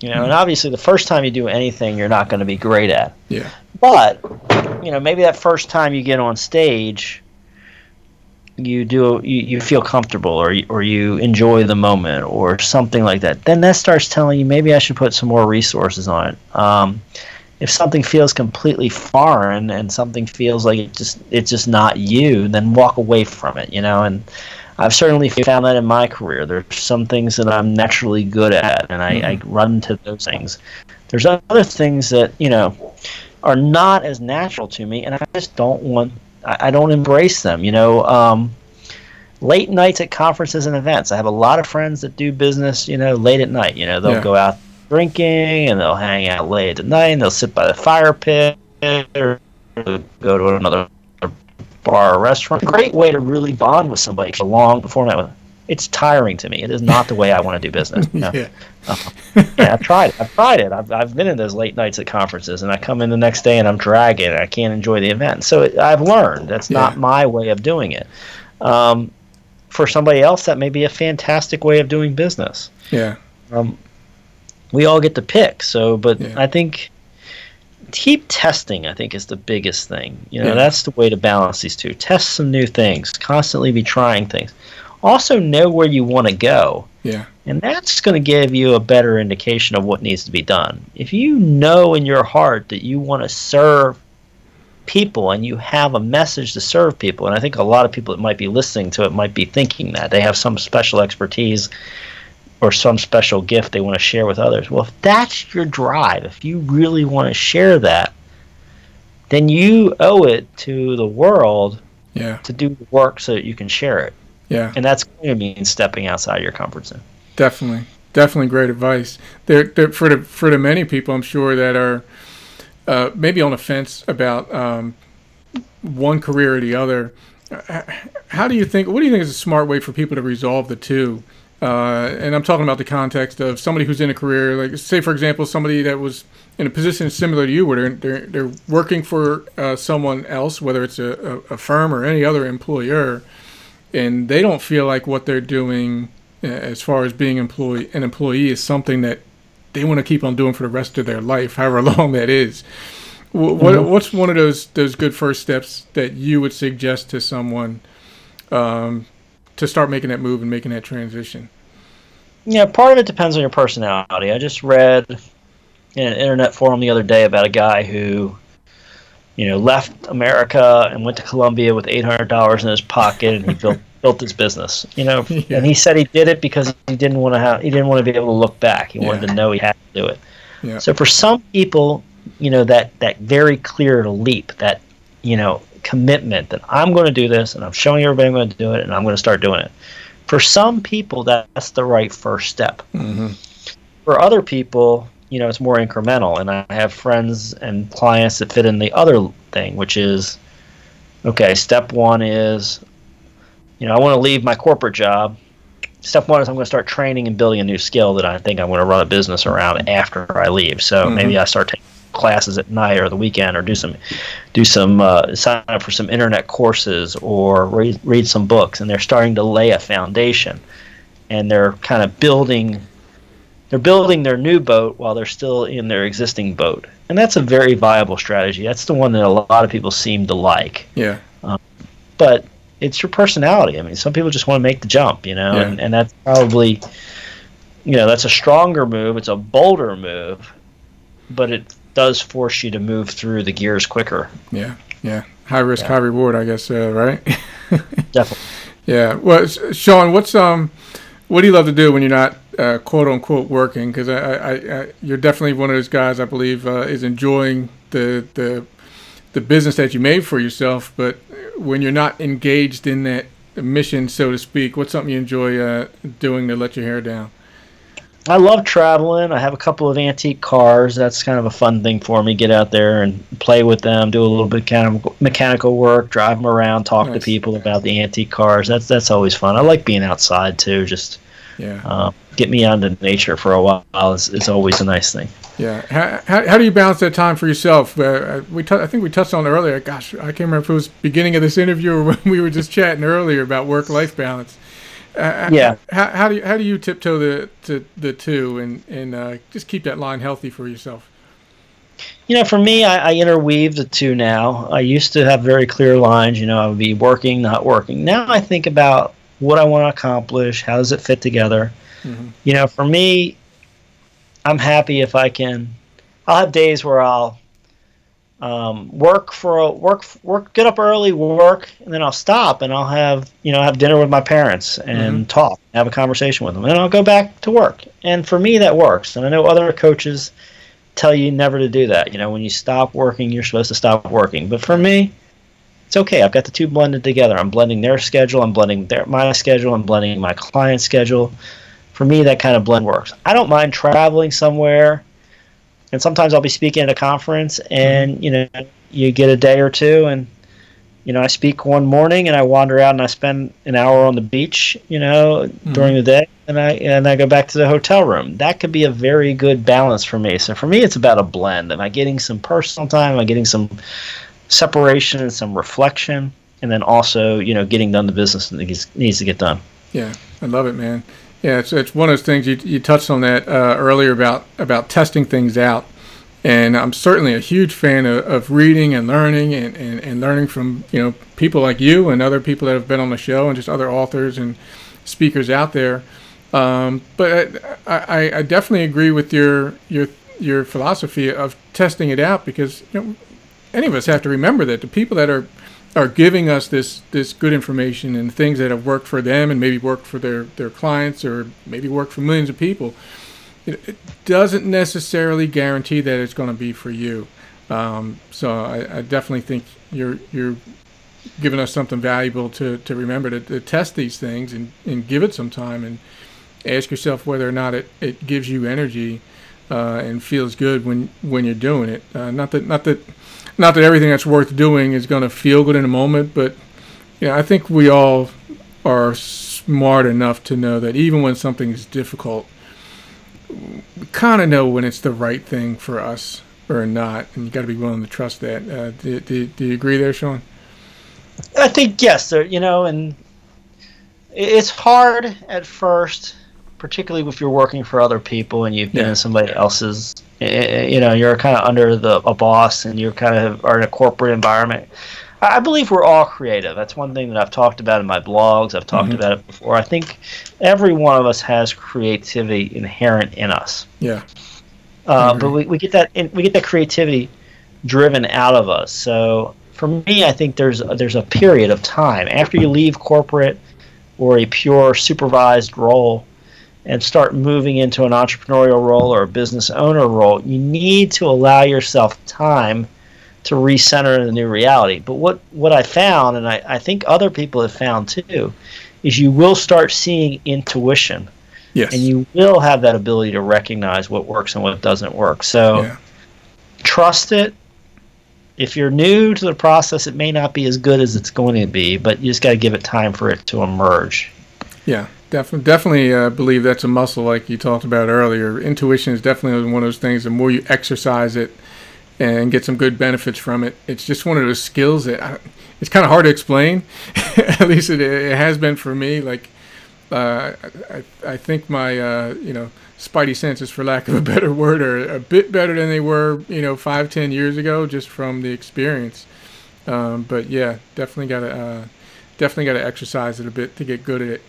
You know, and obviously the first time you do anything you're not going to be great at. Yeah. But, you know, maybe that first time you get on stage, you do you, you feel comfortable or you, or you enjoy the moment or something like that. Then that starts telling you maybe I should put some more resources on it. Um, if something feels completely foreign and something feels like it just it's just not you, then walk away from it. You know, and I've certainly found that in my career. There's some things that I'm naturally good at, and I, I run to those things. There's other things that you know are not as natural to me, and I just don't want. I, I don't embrace them. You know, um, late nights at conferences and events. I have a lot of friends that do business. You know, late at night. You know, they'll Yeah. go out drinking and they'll hang out late at night and they'll sit by the fire pit or go to another bar or restaurant. Great way to really bond with somebody for long before night. with- It's tiring to me. It is not the way I want to do business. you know? Yeah. yeah, I've tried it. I've tried it. I've, I've been in those late nights at conferences, and I come in the next day and I'm dragging. And I can't enjoy the event. So it, I've learned that's not Yeah. my way of doing it. Um, for somebody else, that may be a fantastic way of doing business. Yeah. Um, we all get to pick. So, but Yeah. I think keep testing. I think is the biggest thing. You know, Yeah. that's the way to balance these two. Test some new things. Constantly be trying things. Also, know where you want to go. Yeah. And that's going to give you a better indication of what needs to be done. If you know in your heart that you want to serve people and you have a message to serve people, and I think a lot of people that might be listening to it might be thinking that they have some special expertise or some special gift they want to share with others. Well, if that's your drive, if you really want to share that, then you owe it to the world Yeah. to do the work so that you can share it. Yeah. And that's going to mean stepping outside your comfort zone. Definitely, definitely great advice. There, there for the for the many people, I'm sure that are uh, maybe on the fence about um, one career or the other. How do you think? What do you think is a smart way for people to resolve the two? Uh, and I'm talking about the context of somebody who's in a career, like say for example, somebody that was in a position similar to you, where they're they're, they're working for uh, someone else, whether it's a, a, firm or any other employer, and they don't feel like what they're doing uh, as far as being employee an employee is something that they want to keep on doing for the rest of their life, however long that is. Wh- What, What's one of those those good first steps that you would suggest to someone um, to start making that move and making that transition? Yeah, part of it depends on your personality. I just read in an internet forum the other day about a guy who, you know, left America and went to Colombia with eight hundred dollars in his pocket, and he built built his business. You know, Yeah. and he said he did it because he didn't want to have he didn't want to be able to look back. He wanted to know he had to do it. Yeah. So for some people, you know, that that very clear leap, that you know, commitment that I'm going to do this, and I'm showing everybody I'm going to do it, and I'm going to start doing it. For some people, that's the right first step Mm-hmm. for other people, you know, it's more incremental. And I have friends and clients that fit in the other thing, which is okay, step one is, you know, I want to leave my corporate job. Step one is I'm going to start training and building a new skill that I think I'm going to run a business around after I leave. So maybe I start taking classes at night or the weekend or do some do some uh, sign up for some internet courses or read, read some books. And they're starting to lay a foundation and they're kind of building they're building their new boat while they're still in their existing boat. And that's a very viable strategy. That's the one that a lot of people seem to like. Yeah. but it's your personality. I mean some people just want to make the jump you know Yeah. and, and that's probably you know that's a stronger move. It's a bolder move but it does force you to move through the gears quicker Yeah. Yeah. High risk, Yeah. high reward, I guess. Uh, right. definitely Yeah. Well, Shawn, what's um, what do you love to do when you're not uh, quote unquote working? Because I, I, I, you're definitely one of those guys I believe uh, is enjoying the the the business that you made for yourself. But when you're not engaged in that mission, so to speak, what's something you enjoy uh, doing to let your hair down? I love traveling. I have a couple of antique cars. That's kind of a fun thing for me. Get out there and play with them, do a little bit kind of mechanical work, drive them around, talk nice. to people about the antique cars. That's that's always fun. I like being outside too. Just yeah, uh, get me out into nature for a while. It's, it's always a nice thing. Yeah. How, how, how, do you balance that time for yourself? Uh, uh we t- I think we touched on it earlier. Gosh, I can't remember if it was beginning of this interview or when we were just chatting earlier about work life balance. Uh, yeah. How, how, do you how do you tiptoe the to the two and and uh, just keep that line healthy for yourself? You know, for me, I, I, interweave the two now. I used to have very clear lines. You know, I would be working, not working. Now I think about what I want to accomplish. How does it fit together? Mm-hmm. You know, for me, I'm happy if I can. I'll have days where I'll um, work for a work work get up early work and then I'll stop and I'll have you know have dinner with my parents and mm-hmm. talk have a conversation with them. And I'll go back to work. And for me that works. And I know other coaches tell you never to do that. You know when you stop working you're supposed to stop working. But for me it's okay. I've got the two blended together. I'm blending their schedule. I'm blending their my schedule. I'm blending my client's schedule. For me that kind of blend works. I don't mind traveling somewhere and sometimes I'll be speaking at a conference, and mm-hmm. you know, you get a day or two, and you know, I speak one morning, and I wander out and I spend an hour on the beach, you know, mm-hmm. during the day, and I and I go back to the hotel room. That could be a very good balance for me. So for me, it's about a blend. Am I getting some personal time? Am I getting some separation and some reflection? And then also, you know, getting done the business that needs to get done. Yeah, I love it, man. Yeah, it's, it's one of those things you, you touched on that uh, earlier about about testing things out, and I'm certainly a huge fan of, of reading and learning and, and, and learning from you know people like you and other people that have been on the show and just other authors and speakers out there. Um, but I, I, I definitely agree with your your your philosophy of testing it out because you know any of us have to remember that the people that are are giving us this this good information and things that have worked for them and maybe worked for their their clients or maybe worked for millions of people it, doesn't necessarily guarantee that it's going to be for you. Um, so I, I, definitely think you're you're giving us something valuable to, to remember to, to test these things and, and give it some time and ask yourself whether or not it, it gives you energy uh, and feels good when when you're doing it. Uh, not that not that not that everything that's worth doing is going to feel good in a moment, but yeah, I think we all are smart enough to know that even when something is difficult, we kind of know when it's the right thing for us or not, and you got to be willing to trust that. Uh, do, do, do, you agree there, Shawn? I think yes. There, you know, and it's hard at first, particularly if you're working for other people and you've been yeah. in somebody else's you know you're kind of under the a boss and you're kind of are in a corporate environment. I believe we're all creative. That's one thing that i've talked about in my blogs. I've talked mm-hmm. about it before. I think every one of us has creativity inherent in us. Yeah. Uh, but we, we get that in, we get that creativity driven out of us. So for me i think there's there's a period of time. After you leave corporate or a pure supervised role and start moving into an entrepreneurial role or a business owner role, you need to allow yourself time to recenter in the new reality. But what, what I found, and I, I think other people have found too, is you will start seeing intuition. Yes. And you will have that ability to recognize what works and what doesn't work. So yeah. trust it. If you're new to the process, it may not be as good as it's going to be, but you just got to give it time for it to emerge. Yeah. Definitely, definitely uh, believe that's a muscle, like you talked about earlier. Intuition is definitely one of those things. The more you exercise it and get some good benefits from it, it's just one of those skills that I, it's kind of hard to explain. At least it, it, has been for me. Like uh, I, I think my uh, you know spidey senses, for lack of a better word, are a bit better than they were you know five, ten years ago, just from the experience. Um, but yeah, definitely got to uh, definitely got to exercise it a bit to get good at it.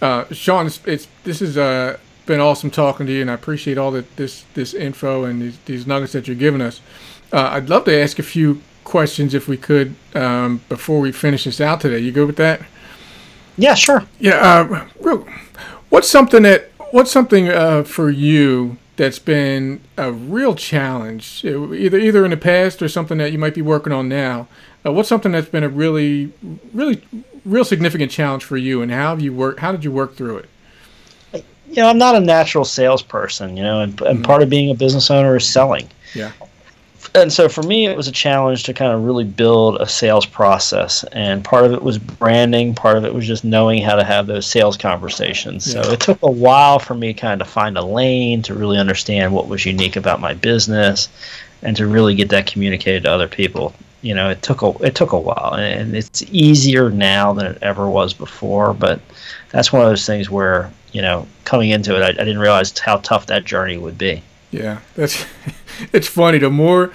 Uh, Shawn, it's, it's this has uh, been awesome talking to you, and I appreciate all that this this info and these, these nuggets that you're giving us. Uh, I'd love to ask a few questions if we could um, before we finish this out today. You good with that? Yeah, sure. Yeah. Uh, what's something that what's something uh, for you that's been a real challenge, either either in the past or something that you might be working on now? Uh, what's something that's been a really, really, real significant challenge for you, and how have you work? How did you work through it? You know, I'm not a natural salesperson. You know, and, and mm-hmm. part of being a business owner is selling. Yeah and so for me, it was a challenge to kind of really build a sales process. And part of it was branding, part of it was just knowing how to have those sales conversations. Yeah. So it took a while for me kind of find a lane to really understand what was unique about my business and to really get that communicated to other people. You know, it took a it took a while, and it's easier now than it ever was before. But that's one of those things where you know, coming into it, I, I didn't realize how tough that journey would be. Yeah, that's it's funny. The more,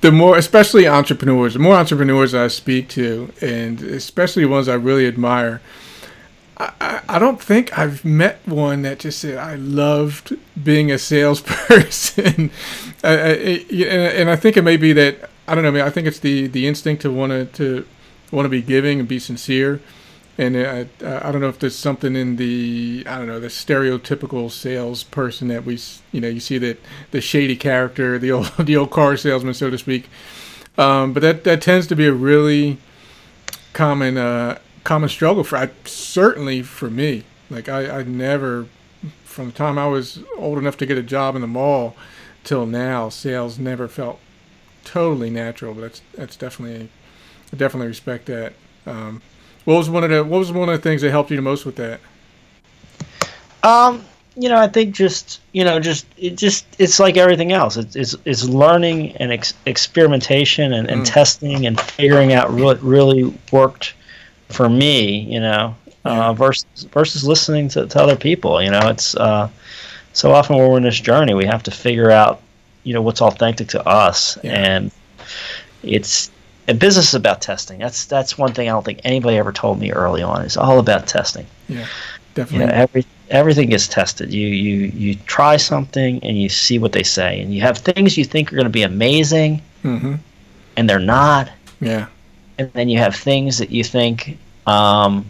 the more, especially entrepreneurs, the more entrepreneurs I speak to, and especially ones I really admire. I, I don't think I've met one that just said I loved being a salesperson, I, and I think it may be that I don't know. I, mean, I think it's the the instinct to want to to want to be giving and be sincere and I, I don't know if there's something in the I don't know the stereotypical salesperson that we you know you see that the shady character the old the old car salesman so to speak, um, but that that tends to be a really common uh, common struggle for I, certainly for me like I, I never from the time I was old enough to get a job in the mall till now sales never felt totally natural but that's that's definitely I definitely respect that. Um, what was one of the What was one of the things that helped you the most with that? Um, you know, I think just you know, just it just it's like everything else. It's it's, it's learning and ex- experimentation and, and mm. testing and figuring out what really worked for me. You know, yeah. uh, versus versus listening to, to other people. You know, it's uh, so often when we're in this journey, we have to figure out you know what's authentic to us, yeah. and it's and business is about testing. That's that's one thing I don't think anybody ever told me early on. It's all about testing. Yeah, definitely. You know, every everything gets tested. You you you try something and you see what they say, and you have things you think are going to be amazing, mm-hmm. and they're not. Yeah. And then you have things that you think um,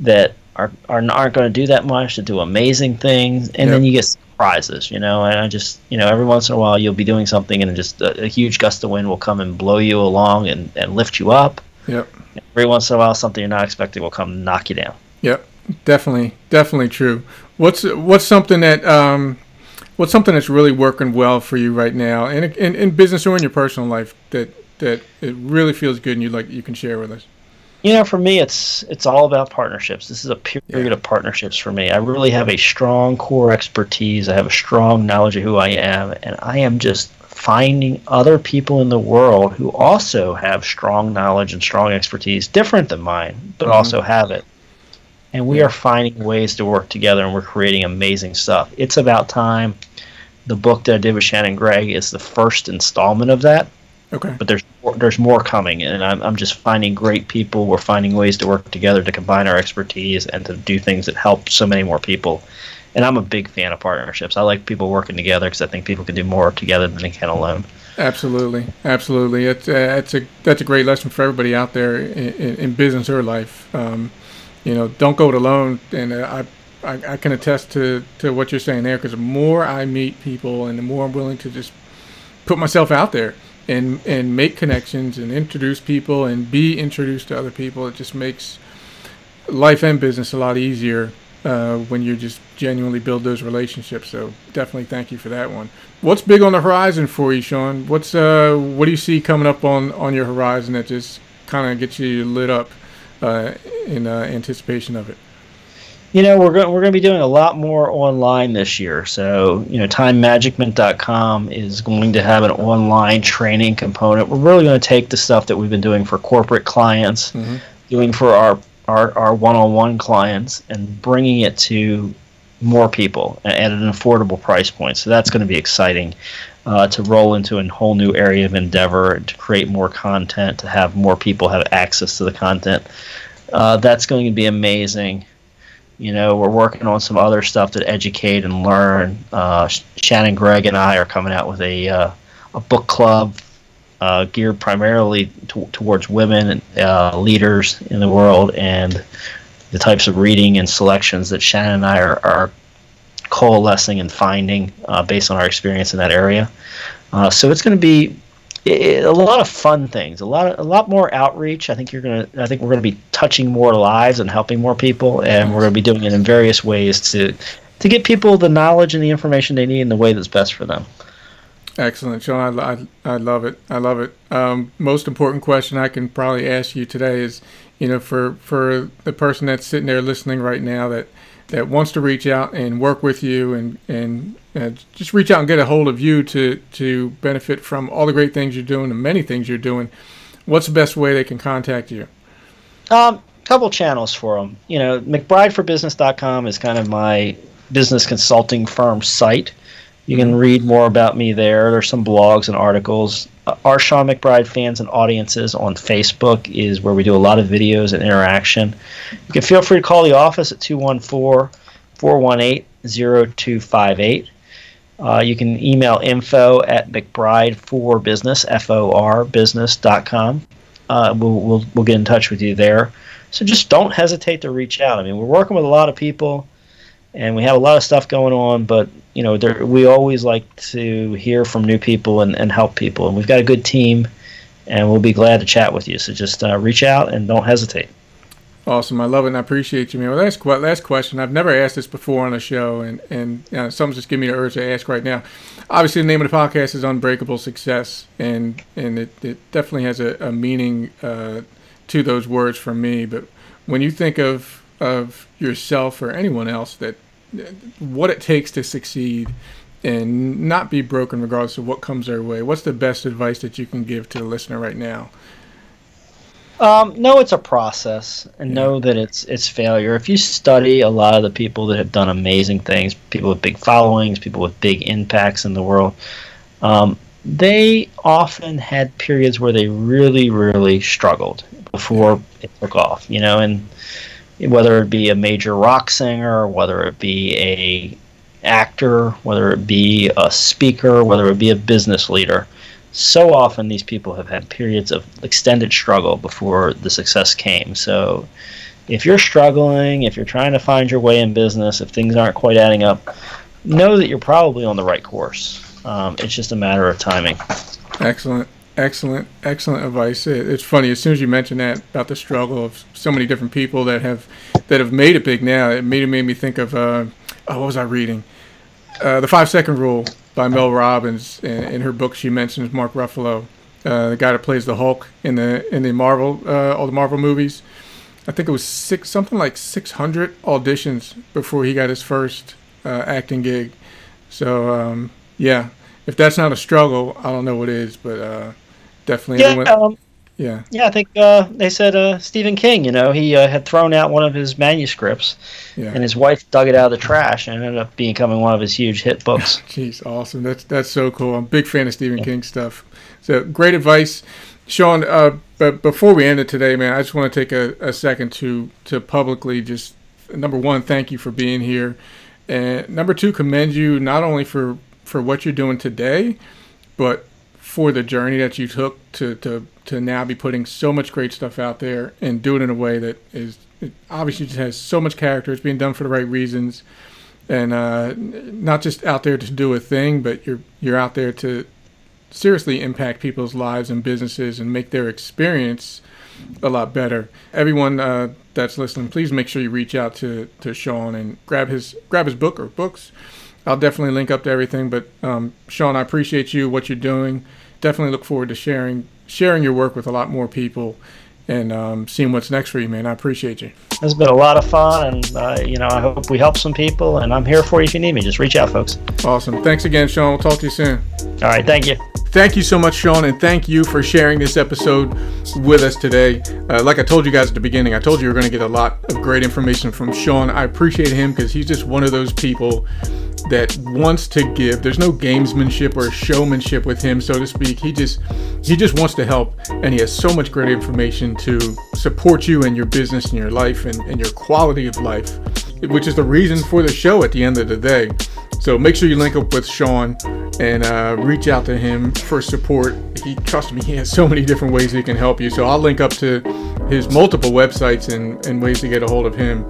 that are, are aren't going to do that much to do amazing things, and yep. then you get surprises, you know. And I just, you know, every once in a while you'll be doing something and just a, a huge gust of wind will come and blow you along and, and lift you up. Yep. Every once in a while, something you're not expecting will come knock you down. Yep. Definitely, definitely true. What's what's something that um, what's something that's really working well for you right now, in, in in business or in your personal life that that it really feels good and you like you can share with us? You know, for me, it's it's all about partnerships. This is a period yeah. of partnerships for me. I really have a strong core expertise. I have a strong knowledge of who I am, and I am just finding other people in the world who also have strong knowledge and strong expertise, different than mine, but mm-hmm. also have it. And we yeah. are finding ways to work together, and we're creating amazing stuff. It's about time. The book that I did with Shannon Gregg is the first installment of that. Okay. But there's more, there's more coming, and I'm I'm just finding great people. We're finding ways to work together to combine our expertise and to do things that help so many more people. And I'm a big fan of partnerships. I like people working together because I think people can do more together than they can alone. Absolutely, absolutely. It's uh, it's a that's a great lesson for everybody out there in, in, in business or life. Um, you know, don't go it alone. And uh, I, I I can attest to to what you're saying there because the more I meet people and the more I'm willing to just put myself out there and and make connections and introduce people and be introduced to other people. It just makes life and business a lot easier uh, when you just genuinely build those relationships. So definitely thank you for that one. What's big on the horizon for you, Shawn? What's uh, what do you see coming up on on your horizon that just kind of gets you lit up uh, in uh, anticipation of it? You know, we're going we're going to be doing a lot more online this year. So, you know, timemagicment.com is going to have an online training component. We're really going to take the stuff that we've been doing for corporate clients, mm-hmm. doing for our, our our one-on-one clients and bringing it to more people at an affordable price point. So that's going to be exciting uh, to roll into a whole new area of endeavor and to create more content, to have more people have access to the content. Uh, that's going to be amazing. You know, we're working on some other stuff to educate and learn. Uh, Shannon Gregg and I are coming out with a uh, a book club uh, geared primarily to, towards women and uh, leaders in the world, and the types of reading and selections that Shannon and I are, are coalescing and finding uh, based on our experience in that area. Uh, so it's going to be a lot of fun things, a lot, of, a lot more outreach. I think you're gonna, I think we're gonna be touching more lives and helping more people, and we're gonna be doing it in various ways to, to get people the knowledge and the information they need in the way that's best for them. Excellent, Shawn. I, I, I love it. I love it. Um, most important question I can probably ask you today is, you know, for for the person that's sitting there listening right now that that wants to reach out and work with you and and uh, just reach out and get a hold of you to to benefit from all the great things you're doing and many things you're doing. What's the best way they can contact you? Um, couple channels for them. You know, McBrideForBusiness.com is kind of my business consulting firm site. You can read more about me there. There's some blogs and articles. R. Shawn McBride fans and audiences on Facebook is where we do a lot of videos and interaction. You can feel free to call the office at 214 418 0258. Uh, you can email info at McBride for Business, F O R business.com. Uh, we'll, we'll, we'll get in touch with you there. So just don't hesitate to reach out. I mean, we're working with a lot of people and we have a lot of stuff going on, but you know, there, we always like to hear from new people and, and help people. And we've got a good team, and we'll be glad to chat with you. So just uh, reach out and don't hesitate. Awesome, I love it, and I appreciate you, man. Well, last last question. I've never asked this before on a show, and and you know, something's just giving me the urge to ask right now. Obviously, the name of the podcast is Unbreakable Success, and and it, it definitely has a, a meaning uh, to those words for me. But when you think of of yourself or anyone else that what it takes to succeed and not be broken regardless of what comes their way. What's the best advice that you can give to the listener right now? Um, know it's a process and yeah. know that it's it's failure. If you study a lot of the people that have done amazing things, people with big followings, people with big impacts in the world, um, they often had periods where they really, really struggled before it took off. You know, and whether it be a major rock singer, whether it be a actor, whether it be a speaker, whether it be a business leader. So often these people have had periods of extended struggle before the success came. So if you're struggling, if you're trying to find your way in business, if things aren't quite adding up, know that you're probably on the right course. Um, it's just a matter of timing. Excellent. Excellent, excellent advice. It's funny as soon as you mentioned that about the struggle of so many different people that have that have made it big now. It made it made me think of uh, oh, what was I reading? Uh, the Five Second Rule by Mel Robbins. In, in her book, she mentions Mark Ruffalo, uh, the guy that plays the Hulk in the in the Marvel uh, all the Marvel movies. I think it was six something like 600 auditions before he got his first uh, acting gig. So um, yeah, if that's not a struggle, I don't know what is. But uh, definitely. Yeah, um, yeah. Yeah, I think uh, they said uh, Stephen King. You know, he uh, had thrown out one of his manuscripts, yeah. and his wife dug it out of the trash, and ended up becoming one of his huge hit books. Jeez, awesome! That's that's so cool. I'm a big fan of Stephen yeah. King stuff. So great advice, Shawn. Uh, but before we end it today, man, I just want to take a, a second to to publicly just number one, thank you for being here, and number two, commend you not only for for what you're doing today, but for the journey that you took to, to, to now be putting so much great stuff out there and do it in a way that is obviously just has so much character. It's being done for the right reasons, and uh, not just out there to do a thing, but you're you're out there to seriously impact people's lives and businesses and make their experience a lot better. Everyone uh, that's listening, please make sure you reach out to, to Shawn and grab his grab his book or books. I'll definitely link up to everything. But um, Shawn, I appreciate you what you're doing definitely look forward to sharing sharing your work with a lot more people and um, seeing what's next for you, man. I appreciate you. It's been a lot of fun, and uh, you know, I hope we help some people. And I'm here for you if you need me. Just reach out, folks. Awesome. Thanks again, Shawn. We'll talk to you soon. All right. Thank you. Thank you so much, Shawn, and thank you for sharing this episode with us today. Uh, like I told you guys at the beginning, I told you you were going to get a lot of great information from Shawn. I appreciate him because he's just one of those people that wants to give. There's no gamesmanship or showmanship with him, so to speak. He just he just wants to help, and he has so much great information to support you and your business and your life and, and your quality of life, which is the reason for the show at the end of the day. So make sure you link up with Shawn and uh, reach out to him for support. He trust me, he has so many different ways he can help you. So I'll link up to his multiple websites and, and ways to get a hold of him.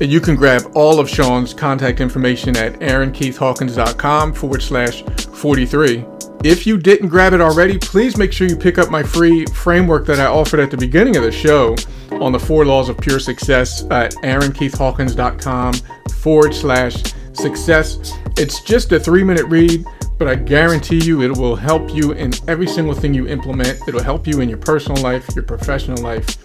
And you can grab all of Shawn's contact information at aaronkeithhawkins.com forward slash 43. If you didn't grab it already, please make sure you pick up my free framework that I offered at the beginning of the show on the four laws of pure success at aaronkeithhawkins.com forward slash success. It's just a three minute read, but I guarantee you it will help you in every single thing you implement. It'll help you in your personal life, your professional life,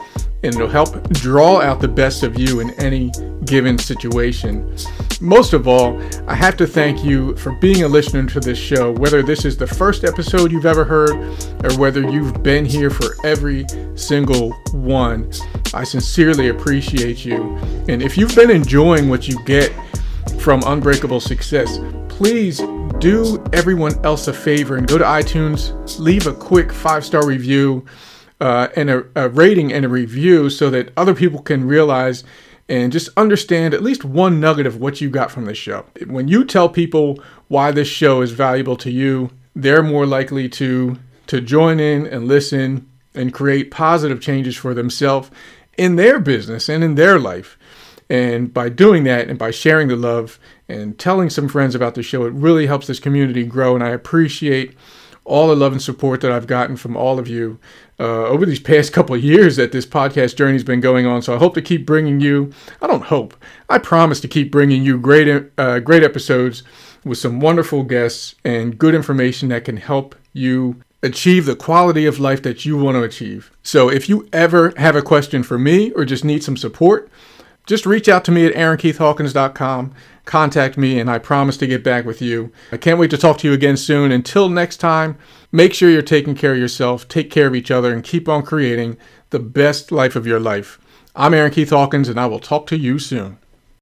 and it'll help draw out the best of you in any given situation. Most of all, I have to thank you for being a listener to this show, whether this is the first episode you've ever heard or whether you've been here for every single one. I sincerely appreciate you. And if you've been enjoying what you get from Unbreakable Success, please do everyone else a favor and go to iTunes, leave a quick five star review uh, and a, a rating and a review so that other people can realize and just understand at least one nugget of what you got from this show. When you tell people why this show is valuable to you, they're more likely to to join in and listen and create positive changes for themselves in their business and in their life. And by doing that and by sharing the love and telling some friends about the show, it really helps this community grow. And I appreciate all the love and support that I've gotten from all of you uh, over these past couple years that this podcast journey's been going on. So I hope to keep bringing you. I don't hope. I promise to keep bringing you great, uh, great episodes with some wonderful guests and good information that can help you achieve the quality of life that you want to achieve. So if you ever have a question for me or just need some support, just reach out to me at aaronkeithhawkins.com. Contact me, and I promise to get back with you. I can't wait to talk to you again soon. Until next time, make sure you're taking care of yourself, take care of each other, and keep on creating the best life of your life. I'm Aaron Keith Hawkins, and I will talk to you soon.